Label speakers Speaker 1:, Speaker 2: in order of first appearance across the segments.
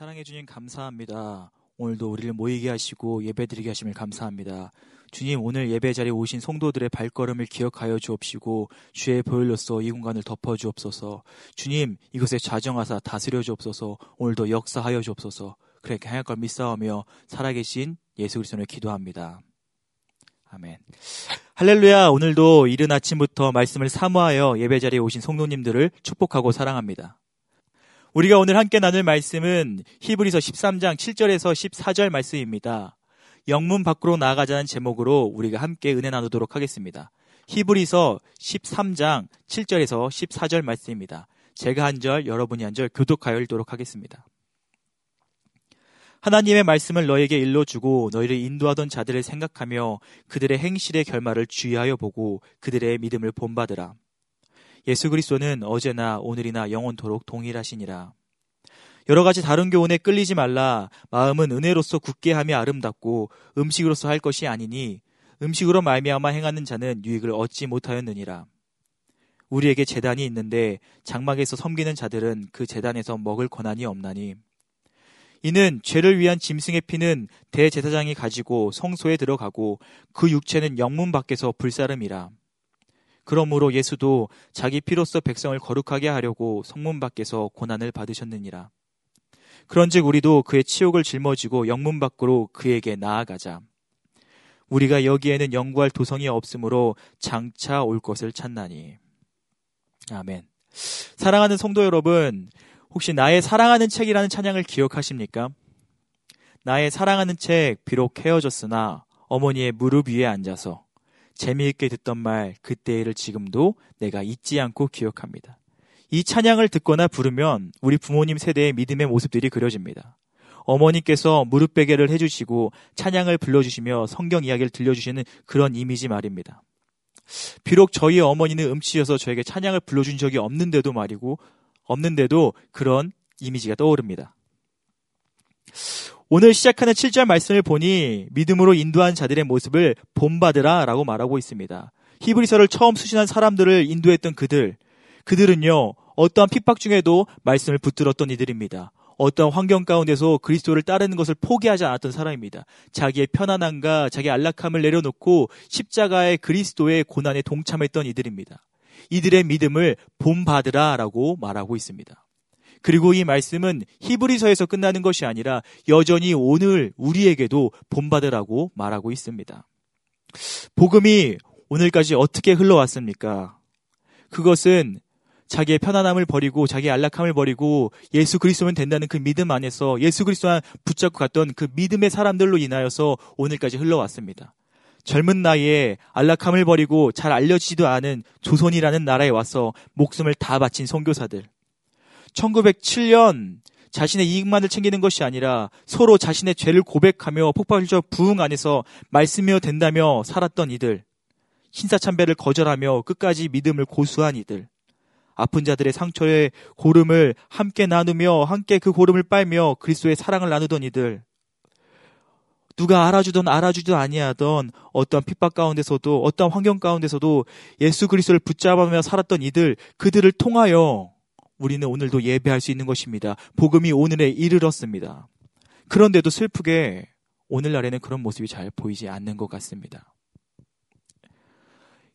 Speaker 1: 사랑해 주님 감사합니다. 오늘도 우리를 모이게 하시고 예배드리게 하심을 감사합니다. 주님 오늘 예배 자리에 오신 성도들의 발걸음을 기억하여 주옵시고 주의 보혈로서 이 공간을 덮어 주옵소서. 주님 이것에 좌정하사 다스려 주옵소서. 오늘도 역사하여 주옵소서. 그렇게 행할 걸 믿사오며 살아계신 예수 그리스도를 기도합니다. 아멘. 할렐루야. 오늘도 이른 아침부터 말씀을 사모하여 예배 자리에 오신 성도님들을 축복하고 사랑합니다. 우리가 오늘 함께 나눌 말씀은 히브리서 13장 7절에서 14절 말씀입니다. 영문 밖으로 나아가자는 제목으로 우리가 함께 은혜 나누도록 하겠습니다. 히브리서 13장 7절에서 14절 말씀입니다. 제가 한 절, 여러분이 한 절 교독하여 읽도록 하겠습니다. 하나님의 말씀을 너에게 일러주고 너희를 인도하던 자들을 생각하며 그들의 행실의 결말을 주의하여 보고 그들의 믿음을 본받으라. 예수 그리스도는 어제나 오늘이나 영원토록 동일하시니라. 여러 가지 다른 교훈에 끌리지 말라. 마음은 은혜로서 굳게 하며 아름답고 음식으로서 할 것이 아니니 음식으로 말미암아 행하는 자는 유익을 얻지 못하였느니라. 우리에게 재단이 있는데 장막에서 섬기는 자들은 그 재단에서 먹을 권한이 없나니 이는 죄를 위한 짐승의 피는 대제사장이 가지고 성소에 들어가고 그 육체는 영문 밖에서 불사름이라. 그러므로 예수도 자기 피로써 백성을 거룩하게 하려고 성문 밖에서 고난을 받으셨느니라. 그런즉 우리도 그의 치욕을 짊어지고 영문 밖으로 그에게 나아가자. 우리가 여기에는 연구할 도성이 없으므로 장차 올 것을 찾나니. 아멘. 사랑하는 성도 여러분, 혹시 나의 사랑하는 책이라는 찬양을 기억하십니까? 나의 사랑하는 책, 비록 헤어졌으나 어머니의 무릎 위에 앉아서 재미있게 듣던 말 그때를 지금도 내가 잊지 않고 기억합니다. 이 찬양을 듣거나 부르면 우리 부모님 세대의 믿음의 모습들이 그려집니다. 어머니께서 무릎 베개를 해주시고 찬양을 불러주시며 성경 이야기를 들려주시는 그런 이미지 말입니다. 비록 저희 어머니는 음치여서 저에게 찬양을 불러준 적이 없는데도 말이고 없는데도 그런 이미지가 떠오릅니다. 오늘 시작하는 7절 말씀을 보니 믿음으로 인도한 자들의 모습을 본받으라 라고 말하고 있습니다. 히브리서를 처음 수신한 사람들을 인도했던 그들, 그들은요, 어떠한 핍박 중에도 말씀을 붙들었던 이들입니다. 어떤 환경 가운데서 그리스도를 따르는 것을 포기하지 않았던 사람입니다. 자기의 편안함과 자기 안락함을 내려놓고 십자가의 그리스도의 고난에 동참했던 이들입니다. 이들의 믿음을 본받으라 라고 말하고 있습니다. 그리고 이 말씀은 히브리서에서 끝나는 것이 아니라 여전히 오늘 우리에게도 본받으라고 말하고 있습니다. 복음이 오늘까지 어떻게 흘러왔습니까? 그것은 자기의 편안함을 버리고 자기의 안락함을 버리고 예수 그리스도면 된다는 그 믿음 안에서 예수 그리스도만 붙잡고 갔던 그 믿음의 사람들로 인하여서 오늘까지 흘러왔습니다. 젊은 나이에 안락함을 버리고 잘 알려지지도 않은 조선이라는 나라에 와서 목숨을 다 바친 선교사들. 1907년 자신의 이익만을 챙기는 것이 아니라 서로 자신의 죄를 고백하며 폭발적 부흥 안에서 말씀이어 된다며 살았던 이들. 신사참배를 거절하며 끝까지 믿음을 고수한 이들. 아픈 자들의 상처에 고름을 함께 나누며 함께 그 고름을 빨며 그리스도의 사랑을 나누던 이들. 누가 알아주던 알아주지도 아니하던 어떤 핍박 가운데서도 어떤 환경 가운데서도 예수 그리스도를 붙잡으며 살았던 이들 그들을 통하여 우리는 오늘도 예배할 수 있는 것입니다. 복음이 오늘에 이르렀습니다. 그런데도 슬프게 오늘날에는 그런 모습이 잘 보이지 않는 것 같습니다.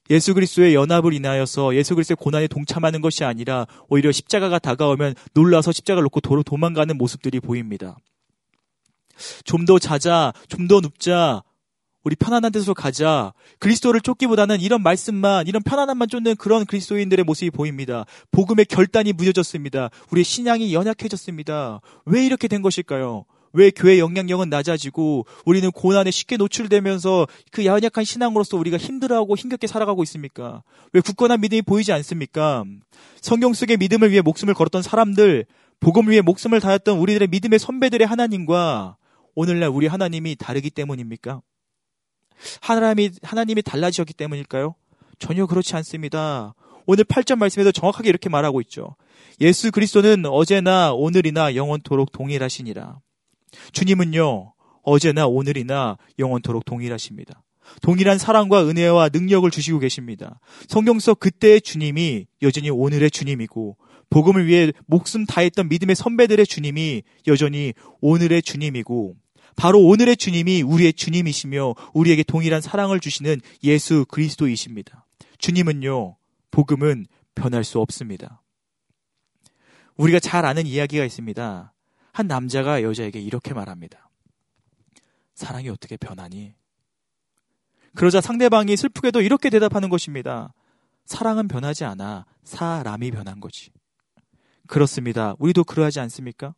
Speaker 1: 예수 그리스도의 연합을 인하여서 예수 그리스도의 고난에 동참하는 것이 아니라 오히려 십자가가 다가오면 놀라서 십자가를 놓고 도로 도망가는 모습들이 보입니다. 좀 더 자자, 좀 더 눕자, 우리 편안한 데서 가자. 그리스도를 쫓기보다는 이런 말씀만, 이런 편안함만 쫓는 그런 그리스도인들의 모습이 보입니다. 복음의 결단이 무뎌졌습니다. 우리의 신앙이 연약해졌습니다. 왜 이렇게 된 것일까요? 왜 교회 영향력은 낮아지고 우리는 고난에 쉽게 노출되면서 그 연약한 신앙으로서 우리가 힘들어하고 힘겹게 살아가고 있습니까? 왜 굳건한 믿음이 보이지 않습니까? 성경 속의 믿음을 위해 목숨을 걸었던 사람들, 복음 위해 목숨을 다했던 우리들의 믿음의 선배들의 하나님과 오늘날 우리 하나님이 다르기 때문입니까? 하나님이, 하나님이 달라지셨기 때문일까요? 전혀 그렇지 않습니다. 오늘 8절 말씀에도 정확하게 이렇게 말하고 있죠. 예수 그리스도는 어제나 오늘이나 영원토록 동일하시니라. 주님은요, 어제나 오늘이나 영원토록 동일하십니다. 동일한 사랑과 은혜와 능력을 주시고 계십니다. 성경 속 그때의 주님이 여전히 오늘의 주님이고 복음을 위해 목숨 다했던 믿음의 선배들의 주님이 여전히 오늘의 주님이고 바로 오늘의 주님이 우리의 주님이시며 우리에게 동일한 사랑을 주시는 예수 그리스도이십니다. 주님은요, 복음은 변할 수 없습니다. 우리가 잘 아는 이야기가 있습니다. 한 남자가 여자에게 이렇게 말합니다. 사랑이 어떻게 변하니? 그러자 상대방이 슬프게도 이렇게 대답하는 것입니다. 사랑은 변하지 않아. 사람이 변한 거지. 그렇습니다. 우리도 그러하지 않습니까?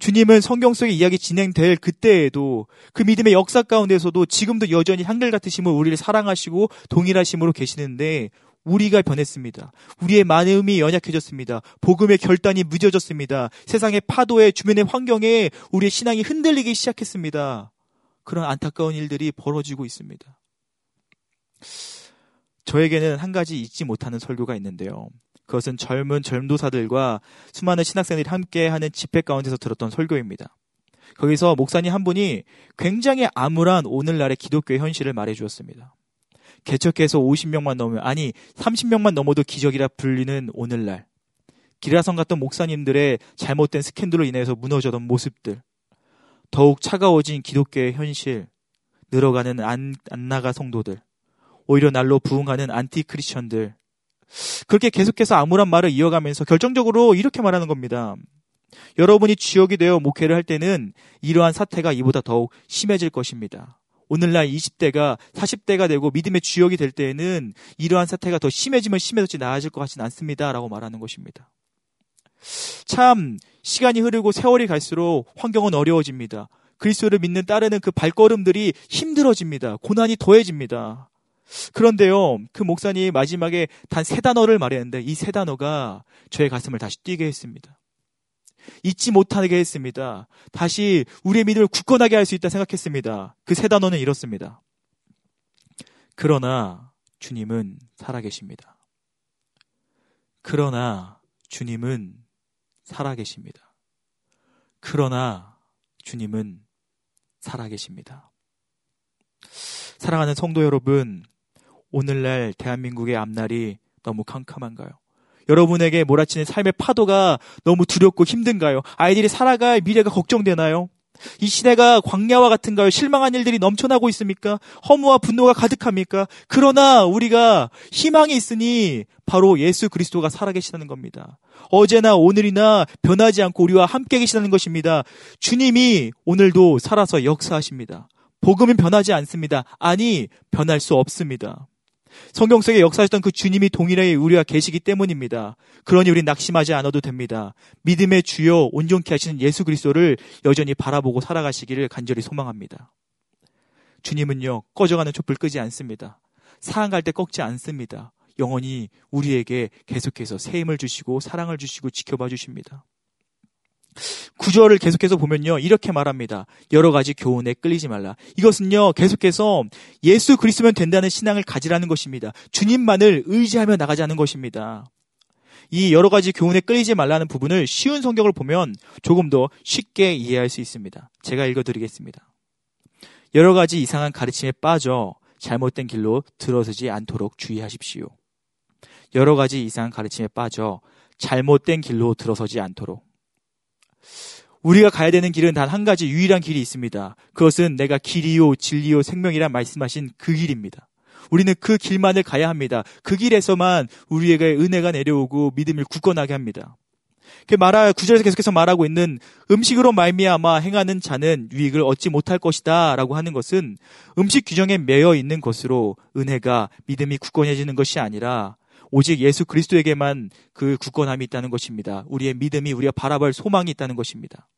Speaker 1: 주님은 성경 속의 이야기 진행될 그때에도 그 믿음의 역사 가운데서도 지금도 여전히 한결 같으심으로 우리를 사랑하시고 동일하심으로 계시는데 우리가 변했습니다. 우리의 마음이 연약해졌습니다. 복음의 결단이 무뎌졌습니다. 세상의 파도에 주변의 환경에 우리의 신앙이 흔들리기 시작했습니다. 그런 안타까운 일들이 벌어지고 있습니다. 저에게는 한 가지 잊지 못하는 설교가 있는데요. 그것은 젊은 젊도사들과 수많은 신학생들이 함께 하는 집회 가운데서 들었던 설교입니다. 거기서 목사님 한 분이 굉장히 암울한 오늘날의 기독교의 현실을 말해 주었습니다. 개척해서 50명만 넘으면, 아니, 30명만 넘어도 기적이라 불리는 오늘날. 기라성 같던 목사님들의 잘못된 스캔들로 인해서 무너져던 모습들. 더욱 차가워진 기독교의 현실. 늘어가는 안, 안나가 성도들. 오히려 날로 부흥하는 안티 크리스천들. 그렇게 계속해서 암울한 말을 이어가면서 결정적으로 이렇게 말하는 겁니다. 여러분이 주역이 되어 목회를 할 때는 이러한 사태가 이보다 더욱 심해질 것입니다. 오늘날 20대가 40대가 되고 믿음의 주역이 될 때에는 이러한 사태가 더 심해지면 심해졌지 나아질 것 같지는 않습니다. 라고 말하는 것입니다. 참, 시간이 흐르고 세월이 갈수록 환경은 어려워집니다. 그리스도를 믿는 따르는 그 발걸음들이 힘들어집니다. 고난이 더해집니다. 그런데요, 그 목사님이 마지막에 단 세 단어를 말했는데 이 세 단어가 저의 가슴을 다시 뛰게 했습니다. 잊지 못하게 했습니다. 다시 우리의 믿음을 굳건하게 할 수 있다 생각했습니다. 그 세 단어는 이렇습니다. 그러나 주님은 살아계십니다. 그러나 주님은 살아계십니다. 그러나 주님은 살아계십니다. 사랑하는 성도 여러분, 오늘날 대한민국의 앞날이 너무 캄캄한가요? 여러분에게 몰아치는 삶의 파도가 너무 두렵고 힘든가요? 아이들이 살아갈 미래가 걱정되나요? 이 시대가 광야와 같은가요? 실망한 일들이 넘쳐나고 있습니까? 허무와 분노가 가득합니까? 그러나 우리가 희망이 있으니 바로 예수 그리스도가 살아계시다는 겁니다. 어제나 오늘이나 변하지 않고 우리와 함께 계시다는 것입니다. 주님이 오늘도 살아서 역사하십니다. 복음은 변하지 않습니다. 아니, 변할 수 없습니다. 성경 속에 역사하셨던 그 주님이 동일하게 우리와 계시기 때문입니다. 그러니 우리 낙심하지 않아도 됩니다. 믿음의 주요 온전케 하시는 예수 그리스도를 여전히 바라보고 살아가시기를 간절히 소망합니다. 주님은요, 꺼져가는 촛불 끄지 않습니다. 사랑갈 때 꺾지 않습니다. 영원히 우리에게 계속해서 새 힘을 주시고 사랑을 주시고 지켜봐 주십니다. 구절을 계속해서 보면요. 이렇게 말합니다. 여러 가지 교훈에 끌리지 말라. 이것은요. 계속해서 예수 그리스도면 된다는 신앙을 가지라는 것입니다. 주님만을 의지하며 나가자는 것입니다. 이 여러 가지 교훈에 끌리지 말라는 부분을 쉬운 성경을 보면 조금 더 쉽게 이해할 수 있습니다. 제가 읽어드리겠습니다. 여러 가지 이상한 가르침에 빠져 잘못된 길로 들어서지 않도록 주의하십시오. 여러 가지 이상한 가르침에 빠져 잘못된 길로 들어서지 않도록. 우리가 가야 되는 길은 단 한 가지 유일한 길이 있습니다. 그것은 내가 길이요, 진리요, 생명이란 말씀하신 그 길입니다. 우리는 그 길만을 가야 합니다. 그 길에서만 우리에게 은혜가 내려오고 믿음을 굳건하게 합니다. 그 말하 구절에서 계속해서 말하고 있는 음식으로 말미암아 행하는 자는 유익을 얻지 못할 것이다라고 하는 것은 음식 규정에 매여 있는 것으로 은혜가 믿음이 굳건해지는 것이 아니라 오직 예수 그리스도에게만 그 굳건함이 있다는 것입니다. 우리의 믿음이 우리가 바라볼 소망이 있다는 것입니다.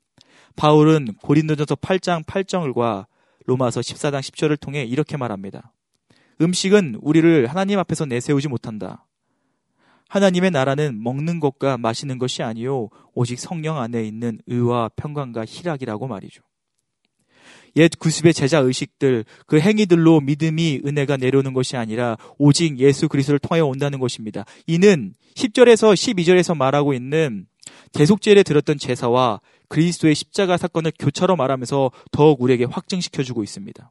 Speaker 1: 바울은 고린도전서 8장 8절과 로마서 14장 10절을 통해 이렇게 말합니다. 음식은 우리를 하나님 앞에서 내세우지 못한다. 하나님의 나라는 먹는 것과 마시는 것이 아니요 오직 성령 안에 있는 의와 평강과 희락이라고 말이죠. 옛 구습의 제자 의식들, 그 행위들로 믿음이 은혜가 내려오는 것이 아니라 오직 예수 그리스도를 통하여 온다는 것입니다. 이는 10절에서 12절에서 말하고 있는 대속죄를 들었던 제사와 그리스도의 십자가 사건을 교차로 말하면서 더욱 우리에게 확증시켜 주고 있습니다.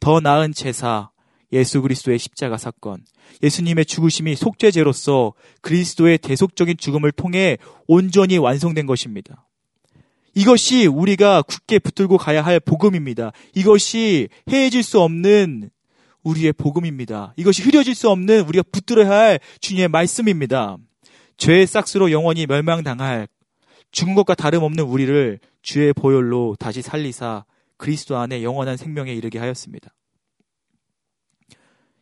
Speaker 1: 더 나은 제사, 예수 그리스도의 십자가 사건, 예수님의 죽으심이 속죄제로서 그리스도의 대속적인 죽음을 통해 온전히 완성된 것입니다. 이것이 우리가 굳게 붙들고 가야 할 복음입니다. 이것이 해해질 수 없는 우리의 복음입니다. 이것이 흐려질 수 없는 우리가 붙들어야 할 주님의 말씀입니다. 죄의 싹스로 영원히 멸망당할 죽은 것과 다름없는 우리를 주의 보혈로 다시 살리사 그리스도 안에 영원한 생명에 이르게 하였습니다.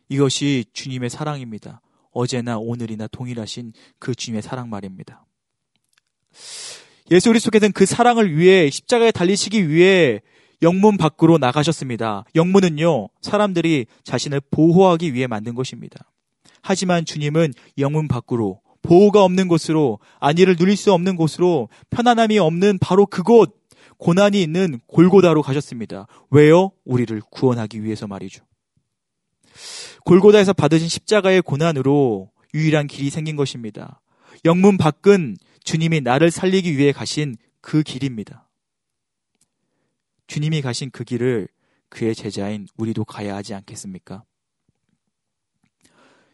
Speaker 1: 이것이 주님의 사랑입니다. 어제나 오늘이나 동일하신 그 주님의 사랑 말입니다. 예수 그리스도께서는 그 사랑을 위해 십자가에 달리시기 위해 영문 밖으로 나가셨습니다. 영문은요, 사람들이 자신을 보호하기 위해 만든 것입니다. 하지만 주님은 영문 밖으로, 보호가 없는 곳으로, 안위를 누릴 수 없는 곳으로, 편안함이 없는 바로 그곳, 고난이 있는 골고다로 가셨습니다. 왜요? 우리를 구원하기 위해서 말이죠. 골고다에서 받으신 십자가의 고난으로 유일한 길이 생긴 것입니다. 영문 밖은 주님이 나를 살리기 위해 가신 그 길입니다. 주님이 가신 그 길을 그의 제자인 우리도 가야 하지 않겠습니까?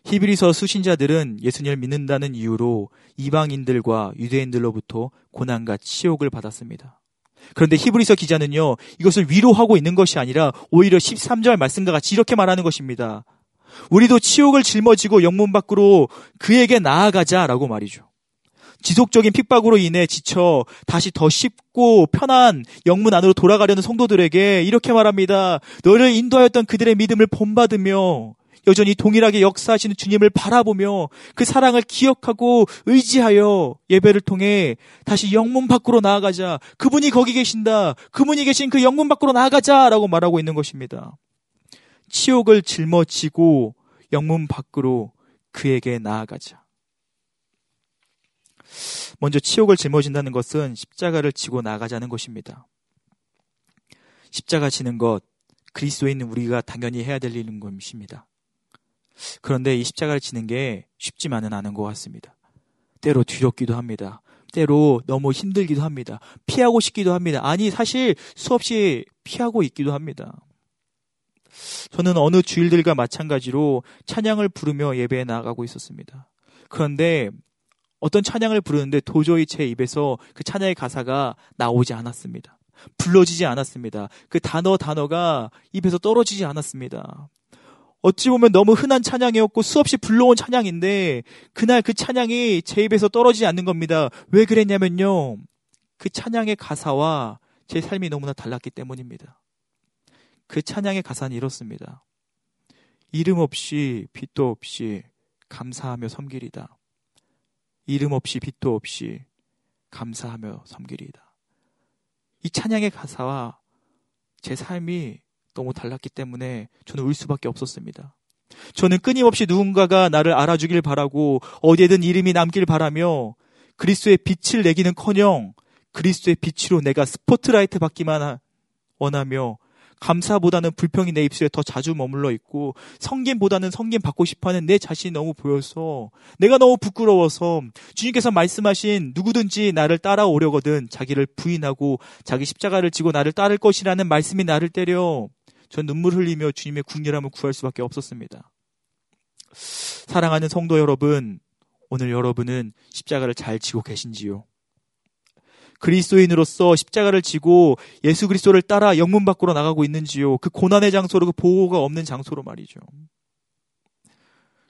Speaker 1: 히브리서 수신자들은 예수님을 믿는다는 이유로 이방인들과 유대인들로부터 고난과 치욕을 받았습니다. 그런데 히브리서 기자는요, 이것을 위로하고 있는 것이 아니라 오히려 13절 말씀과 같이 이렇게 말하는 것입니다. 우리도 치욕을 짊어지고 영문 밖으로 그에게 나아가자라고 말이죠. 지속적인 핍박으로 인해 지쳐 다시 더 쉽고 편한 영문 안으로 돌아가려는 성도들에게 이렇게 말합니다. 너를 인도하였던 그들의 믿음을 본받으며 여전히 동일하게 역사하시는 주님을 바라보며 그 사랑을 기억하고 의지하여 예배를 통해 다시 영문 밖으로 나아가자. 그분이 거기 계신다. 그분이 계신 그 영문 밖으로 나아가자 라고 말하고 있는 것입니다. 치욕을 짊어지고 영문 밖으로 그에게 나아가자. 먼저 치욕을 짊어진다는 것은 십자가를 지고 나가자는 것입니다. 십자가 지는 것, 그리스도에 있는 우리가 당연히 해야 될 일인 것입니다. 그런데 이 십자가를 지는 게 쉽지만은 않은 것 같습니다. 때로 두렵기도 합니다. 때로 너무 힘들기도 합니다. 피하고 싶기도 합니다. 아니, 사실 수없이 피하고 있기도 합니다. 저는 어느 주일들과 마찬가지로 찬양을 부르며 예배에 나아가고 있었습니다. 그런데 어떤 찬양을 부르는데 도저히 제 입에서 그 찬양의 가사가 나오지 않았습니다. 불러지지 않았습니다. 그 단어 단어가 입에서 떨어지지 않았습니다. 어찌 보면 너무 흔한 찬양이었고 수없이 불러온 찬양인데 그날 그 찬양이 제 입에서 떨어지지 않는 겁니다. 왜 그랬냐면요. 그 찬양의 가사와 제 삶이 너무나 달랐기 때문입니다. 그 찬양의 가사는 이렇습니다. 이름 없이 빛도 없이 감사하며 섬기리다. 이름 없이 빛도 없이 감사하며 섬기리다. 이 찬양의 가사와 제 삶이 너무 달랐기 때문에 저는 울 수밖에 없었습니다. 저는 끊임없이 누군가가 나를 알아주길 바라고 어디에든 이름이 남길 바라며 그리스도의 빛을 내기는커녕 그리스도의 빛으로 내가 스포트라이트 받기만 원하며 감사보다는 불평이 내 입술에 더 자주 머물러 있고 성김보다는 성김 받고 싶어하는 내 자신이 너무 보여서 내가 너무 부끄러워서 주님께서 말씀하신 누구든지 나를 따라오려거든 자기를 부인하고 자기 십자가를 지고 나를 따를 것이라는 말씀이 나를 때려 전 눈물 흘리며 주님의 궁렬함을 구할 수밖에 없었습니다. 사랑하는 성도 여러분, 오늘 여러분은 십자가를 잘 지고 계신지요? 그리스도인으로서 십자가를 지고 예수 그리스도를 따라 영문 밖으로 나가고 있는지요? 그 고난의 장소로 그 보호가 없는 장소로 말이죠.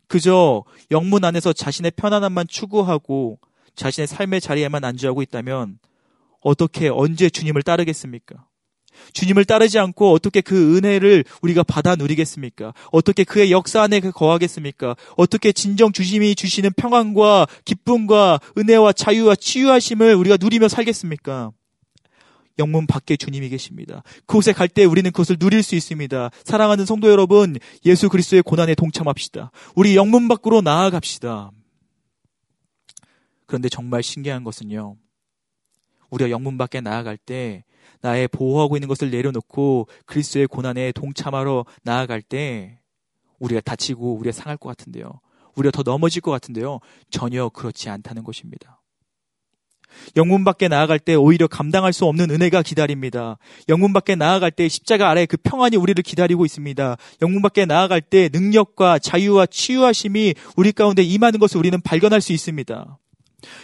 Speaker 1: 그저 영문 안에서 자신의 편안함만 추구하고 자신의 삶의 자리에만 안주하고 있다면 어떻게 언제 주님을 따르겠습니까? 주님을 따르지 않고 어떻게 그 은혜를 우리가 받아 누리겠습니까? 어떻게 그의 역사 안에 그 거하겠습니까? 어떻게 진정 주심이 주시는 평안과 기쁨과 은혜와 자유와 치유하심을 우리가 누리며 살겠습니까? 영문 밖에 주님이 계십니다. 그곳에 갈 때 우리는 그것을 누릴 수 있습니다. 사랑하는 성도 여러분, 예수 그리스도의 고난에 동참합시다. 우리 영문 밖으로 나아갑시다. 그런데 정말 신기한 것은요. 우리가 영문 밖에 나아갈 때 나의 보호하고 있는 것을 내려놓고 그리스도의 고난에 동참하러 나아갈 때 우리가 다치고 우리가 상할 것 같은데요. 우리가 더 넘어질 것 같은데요. 전혀 그렇지 않다는 것입니다. 영문 밖에 나아갈 때 오히려 감당할 수 없는 은혜가 기다립니다. 영문 밖에 나아갈 때 십자가 아래 그 평안이 우리를 기다리고 있습니다. 영문 밖에 나아갈 때 능력과 자유와 치유하심이 우리 가운데 임하는 것을 우리는 발견할 수 있습니다.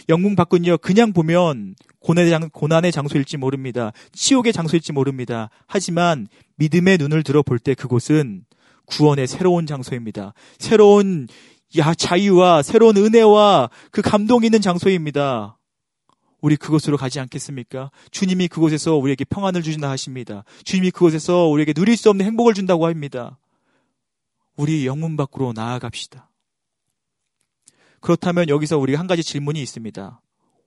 Speaker 1: 영문 밖은요, 그냥 보면 고난의, 장소일지 모릅니다. 치욕의 장소일지 모릅니다. 하지만 믿음의 눈을 들어 볼 때 그곳은 구원의 새로운 장소입니다. 새로운 야, 자유와 새로운 은혜와 그 감동이 있는 장소입니다. 우리 그곳으로 가지 않겠습니까? 주님이 그곳에서 우리에게 평안을 주신다 하십니다. 주님이 그곳에서 우리에게 누릴 수 없는 행복을 준다고 합니다. 우리 영문 밖으로 나아갑시다. 그렇다면 여기서 우리가 한 가지 질문이 있습니다.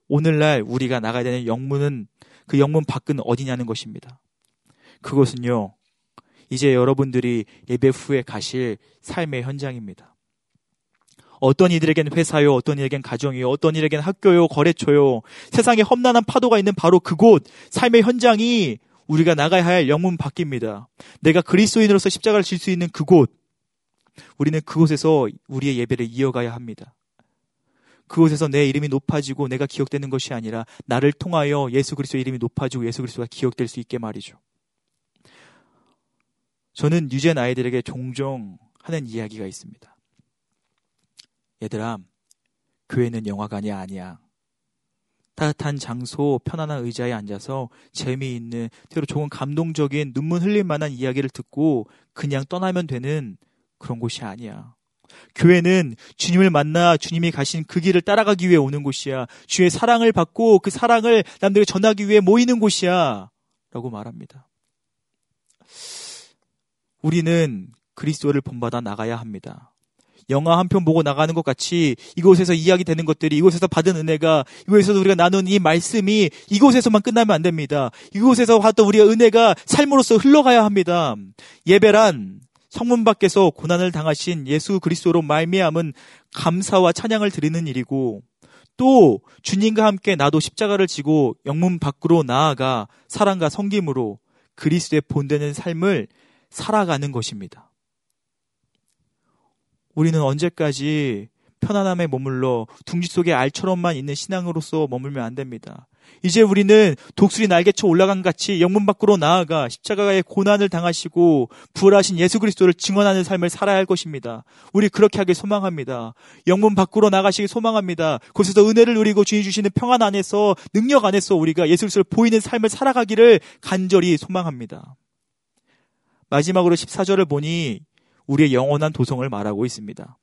Speaker 1: 오늘날 우리가 나가야 되는 영문은 그 영문 밖은 어디냐는 것입니다. 그것은요, 이제 여러분들이 예배 후에 가실 삶의 현장입니다. 어떤 이들에겐 회사요, 어떤 이에겐 가정이요, 어떤 이에겐 학교요, 거래처요, 세상에 험난한 파도가 있는 바로 그곳, 삶의 현장이 우리가 나가야 할 영문 밖입니다. 내가 그리스도인으로서 십자가를 질 수 있는 그곳, 우리는 그곳에서 우리의 예배를 이어가야 합니다. 그곳에서 내 이름이 높아지고 내가 기억되는 것이 아니라 나를 통하여 예수 그리스도 이름이 높아지고 예수 그리스도가 기억될 수 있게 말이죠. 저는 유젠 아이들에게 종종 하는 이야기가 있습니다. 얘들아, 교회는 영화관이 아니야. 따뜻한 장소, 편안한 의자에 앉아서 재미있는, 때로 조금 감동적인 눈물 흘릴 만한 이야기를 듣고 그냥 떠나면 되는 그런 곳이 아니야. 교회는 주님을 만나 주님이 가신 그 길을 따라가기 위해 오는 곳이야. 주의 사랑을 받고 그 사랑을 남들에게 전하기 위해 모이는 곳이야. 라고 말합니다. 우리는 그리스도를 본받아 나가야 합니다. 영화 한 편 보고 나가는 것 같이 이곳에서 이야기되는 것들이 이곳에서 받은 은혜가 이곳에서 우리가 나눈 이 말씀이 이곳에서만 끝나면 안 됩니다. 이곳에서 받던 우리의 은혜가 삶으로서 흘러가야 합니다. 예배란 성문 밖에서 고난을 당하신 예수 그리스도로 말미암은 감사와 찬양을 드리는 일이고 또 주님과 함께 나도 십자가를 지고 영문 밖으로 나아가 사랑과 성김으로 그리스도의 본되는 삶을 살아가는 것입니다. 우리는 언제까지 편안함에 머물러 둥지 속에 알처럼만 있는 신앙으로서 머물면 안 됩니다. 이제 우리는 독수리 날개쳐 올라간 같이 영문 밖으로 나아가 십자가의 고난을 당하시고 부활하신 예수 그리스도를 증언하는 삶을 살아야 할 것입니다. 우리 그렇게 하길 소망합니다. 영문 밖으로 나가시길 소망합니다. 곳에서 은혜를 누리고 주님 주시는 평안 안에서 능력 안에서 우리가 예수 그리스도를 보이는 삶을 살아가기를 간절히 소망합니다. 마지막으로 14절을 보니 우리의 영원한 도성을 말하고 있습니다.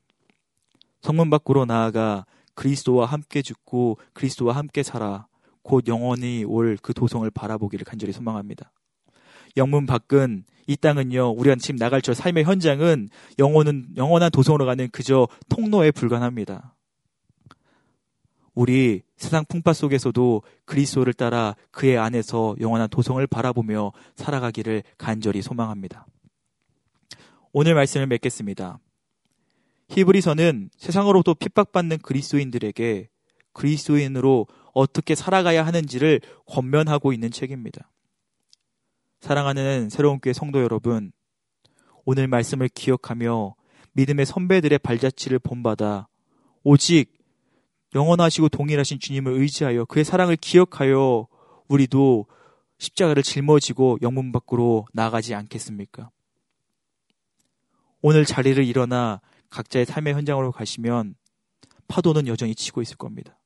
Speaker 1: 성문 밖으로 나아가 그리스도와 함께 죽고 그리스도와 함께 살아 곧 영원히 올 그 도성을 바라보기를 간절히 소망합니다. 영문 밖은 이 땅은요, 우리가 지금 나갈 저 삶의 현장은 영원은, 영원한 도성으로 가는 그저 통로에 불과합니다. 우리 세상 풍파 속에서도 그리스도를 따라 그의 안에서 영원한 도성을 바라보며 살아가기를 간절히 소망합니다. 오늘 말씀을 맺겠습니다. 히브리서는 세상으로부터 핍박받는 그리스도인들에게 그리스도인으로 어떻게 살아가야 하는지를 권면하고 있는 책입니다. 사랑하는 새로운 교회 성도 여러분, 오늘 말씀을 기억하며 믿음의 선배들의 발자취를 본받아 오직 영원하시고 동일하신 주님을 의지하여 그의 사랑을 기억하여 우리도 십자가를 짊어지고 영문 밖으로 나가지 않겠습니까? 오늘 자리를 일어나 각자의 삶의 현장으로 가시면 파도는 여전히 치고 있을 겁니다.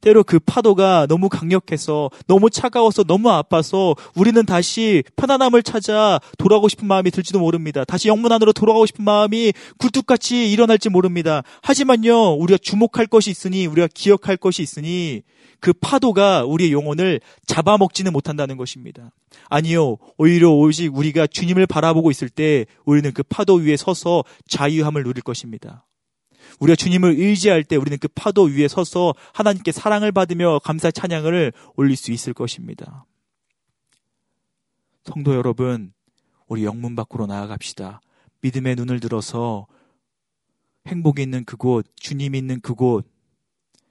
Speaker 1: 때로 그 파도가 너무 강력해서 너무 차가워서 너무 아파서 우리는 다시 편안함을 찾아 돌아가고 싶은 마음이 들지도 모릅니다. 다시 영문 안으로 돌아가고 싶은 마음이 굴뚝같이 일어날지 모릅니다. 하지만요, 우리가 주목할 것이 있으니, 우리가 기억할 것이 있으니, 그 파도가 우리의 영혼을 잡아먹지는 못한다는 것입니다. 아니요, 오히려 오직 우리가 주님을 바라보고 있을 때 우리는 그 파도 위에 서서 자유함을 누릴 것입니다. 우리가 주님을 의지할 때 우리는 그 파도 위에 서서 하나님께 사랑을 받으며 감사 찬양을 올릴 수 있을 것입니다. 성도 여러분, 우리 영문 밖으로 나아갑시다. 믿음의 눈을 들어서 행복이 있는 그곳, 주님이 있는 그곳,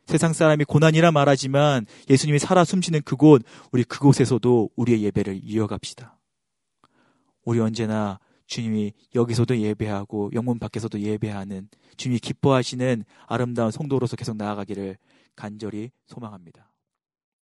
Speaker 1: 세상 사람이 고난이라 말하지만 예수님이 살아 숨쉬는 그곳, 우리 그곳에서도 우리의 예배를 이어갑시다. 우리 언제나 주님이 여기서도 예배하고 영문 밖에서도 예배하는 주님이 기뻐하시는 아름다운 성도로서 계속 나아가기를 간절히 소망합니다.